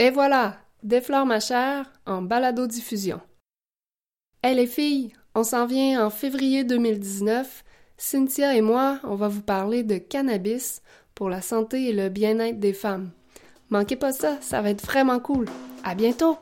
Et voilà, Des fleurs ma chère en balado-diffusion. Hey les filles, on s'en vient en février 2019. Cynthia et moi, on va vous parler de cannabis pour la santé et le bien-être des femmes. Manquez pas ça, ça va être vraiment cool. À bientôt!